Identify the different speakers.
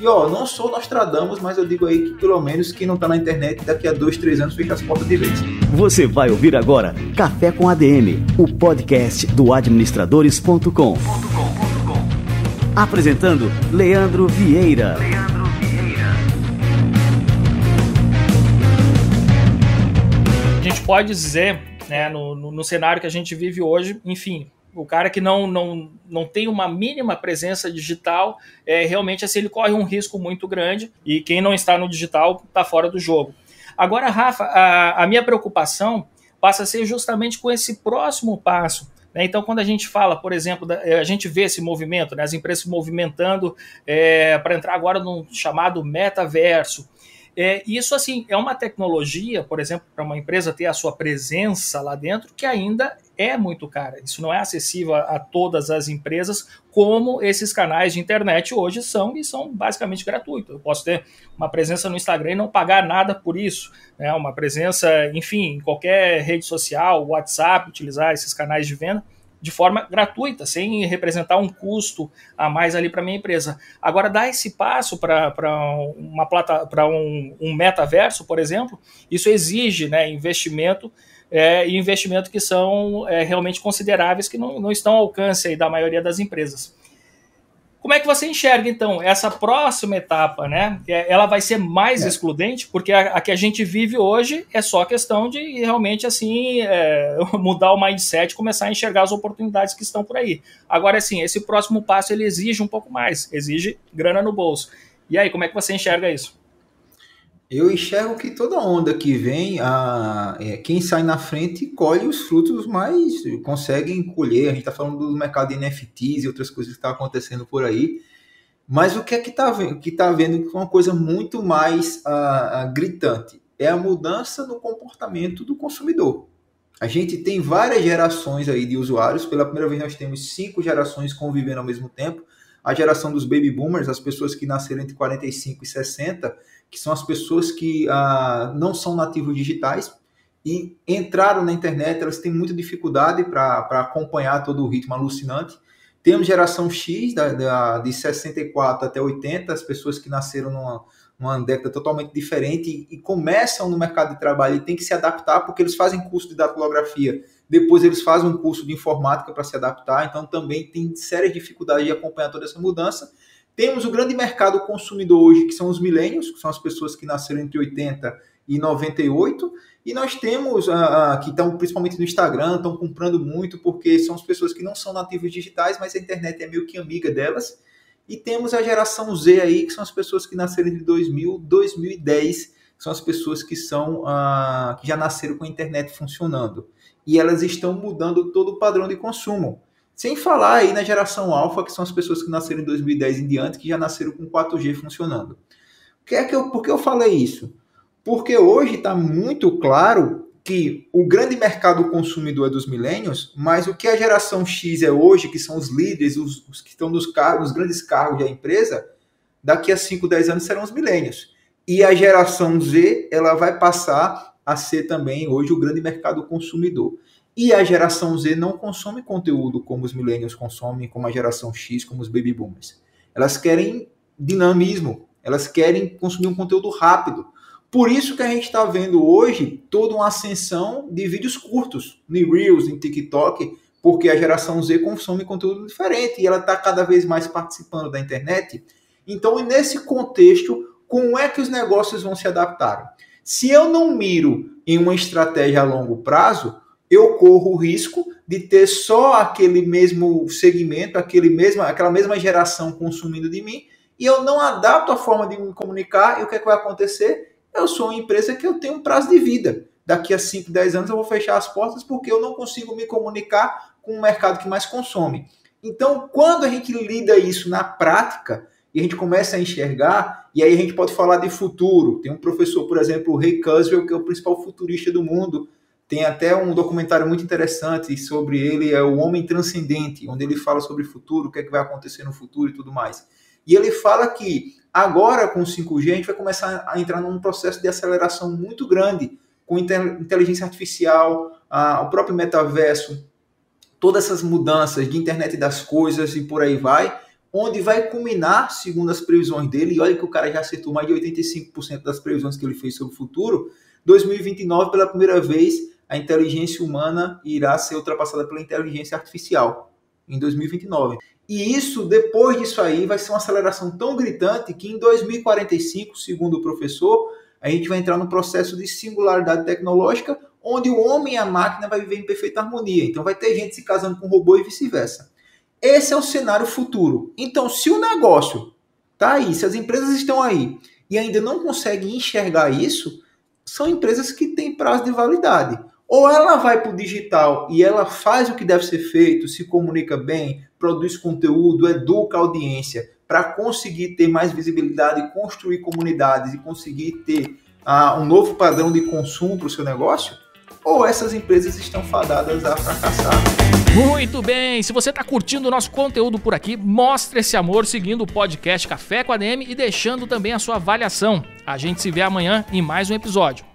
Speaker 1: E ó, não sou Nostradamus, mas eu digo aí que pelo menos quem não tá na internet daqui a dois, três anos fecha as portas de vez.
Speaker 2: Você vai ouvir agora Café com ADM, o podcast do administradores.com. Apresentando Leandro Vieira. Leandro Vieira.
Speaker 3: A gente pode dizer, né, no, no, no cenário que a gente vive hoje, enfim, o cara que não, não, não tem uma mínima presença digital, é, realmente assim, ele corre um risco muito grande e quem não está no digital está fora do jogo. Agora, Rafa, a, a minha preocupação passa a ser justamente com esse próximo passo. Né? Então, quando a gente fala, por exemplo, a gente vê esse movimento, né? as empresas se movimentando é, para entrar agora num chamado metaverso. É, isso, assim, é uma tecnologia, por exemplo, para uma empresa ter a sua presença lá dentro, que ainda é muito cara. Isso não é acessível a, a, todas as empresas, como esses canais de internet hoje são, e são basicamente gratuitos. Eu posso ter uma presença no Instagram e não pagar nada por isso. Né? Uma presença, enfim, em qualquer rede social, WhatsApp, utilizar esses canais de venda de forma gratuita, sem representar um custo a mais ali para minha empresa. Agora, dar esse passo para uma plata, para um, um, metaverso, por exemplo, isso exige né, investimento é, e investimento que são é, realmente consideráveis, que não, não estão ao alcance da maioria das empresas. Como é que você enxerga, então, essa próxima etapa, né? É, ela vai ser mais é. excludente, porque a, a, que a gente vive hoje é só questão de realmente, assim, é, mudar o mindset, começar a enxergar as oportunidades que estão por aí. Agora, assim, esse próximo passo, ele exige um pouco mais, exige grana no bolso. E aí, como é que você enxerga isso?
Speaker 1: Eu enxergo que toda onda que vem, a, é, quem sai na frente colhe os frutos mais conseguem colher. A gente está falando do mercado de NFTs e outras coisas que estão tá acontecendo por aí. Mas o que é que está que tá vendo que é uma coisa muito mais a, a, gritante é a mudança no comportamento do consumidor. A gente tem várias gerações aí de usuários. Pela primeira vez nós temos cinco gerações convivendo ao mesmo tempo. A geração dos baby boomers, as pessoas que nasceram entre 45 e 60 que são as pessoas que ah, não são nativos digitais e entraram na internet, elas têm muita dificuldade para acompanhar todo o ritmo alucinante. Temos geração X, da, da, de 64 até 80, as pessoas que nasceram numa, numa década totalmente diferente e, e começam no mercado de trabalho e têm que se adaptar, porque eles fazem curso de datilografia, depois eles fazem um curso de informática para se adaptar, então também tem sérias dificuldades de acompanhar toda essa mudança. Temos o grande mercado consumidor hoje, que são os milênios, que são as pessoas que nasceram entre 80 e 98, e nós temos, uh, que estão principalmente no Instagram, estão comprando muito, porque são as pessoas que não são nativos digitais, mas a internet é meio que amiga delas. E temos a geração Z aí, que são as pessoas que nasceram entre 2000 e 2010, são as pessoas que são uh, que já nasceram com a internet funcionando. E elas estão mudando todo o padrão de consumo. Sem falar aí na geração alfa, que são as pessoas que nasceram em 2010 em diante, que já nasceram com 4G funcionando. Que é que eu, por que eu falei isso? Porque hoje está muito claro que o grande mercado consumidor é dos milênios, mas o que a geração X é hoje, que são os líderes, os, os que estão nos cargos, os grandes cargos da empresa, daqui a 5, 10 anos serão os milênios. E a geração Z, ela vai passar a ser também hoje o grande mercado consumidor. E a geração Z não consome conteúdo como os millennials consomem, como a geração X, como os baby boomers. Elas querem dinamismo, elas querem consumir um conteúdo rápido. Por isso que a gente está vendo hoje toda uma ascensão de vídeos curtos, no Reels, em TikTok, porque a geração Z consome conteúdo diferente e ela está cada vez mais participando da internet. Então, nesse contexto, como é que os negócios vão se adaptar? Se eu não miro em uma estratégia a longo prazo, eu corro o risco de ter só aquele mesmo segmento, aquele mesmo, aquela mesma geração consumindo de mim, e eu não adapto a forma de me comunicar, e o que, é que vai acontecer? Eu sou uma empresa que eu tenho um prazo de vida. Daqui a 5, 10 anos eu vou fechar as portas porque eu não consigo me comunicar com o mercado que mais consome. Então, quando a gente lida isso na prática, e a gente começa a enxergar, e aí a gente pode falar de futuro. Tem um professor, por exemplo, o Ray Kurzweil, que é o principal futurista do mundo, tem até um documentário muito interessante sobre ele, é O Homem Transcendente, onde ele fala sobre o futuro, o que, é que vai acontecer no futuro e tudo mais. E ele fala que agora com o 5G a gente vai começar a entrar num processo de aceleração muito grande com inteligência artificial, a, o próprio metaverso, todas essas mudanças de internet das coisas e por aí vai, onde vai culminar, segundo as previsões dele, e olha que o cara já acertou mais de 85% das previsões que ele fez sobre o futuro, 2029, pela primeira vez, a inteligência humana irá ser ultrapassada pela inteligência artificial, em 2029. E isso, depois disso aí, vai ser uma aceleração tão gritante que em 2045, segundo o professor, a gente vai entrar no processo de singularidade tecnológica, onde o homem e a máquina vai viver em perfeita harmonia. Então vai ter gente se casando com robô e vice-versa. Esse é o cenário futuro. Então, se o negócio tá aí, se as empresas estão aí e ainda não conseguem enxergar isso, são empresas que têm prazo de validade. Ou ela vai para o digital e ela faz o que deve ser feito, se comunica bem, produz conteúdo, educa a audiência, para conseguir ter mais visibilidade, construir comunidades e conseguir ter uh, um novo padrão de consumo para o seu negócio, ou essas empresas estão fadadas a fracassar.
Speaker 3: Muito bem, se você está curtindo o nosso conteúdo por aqui, mostre esse amor seguindo o podcast Café com a DM e deixando também a sua avaliação. A gente se vê amanhã em mais um episódio.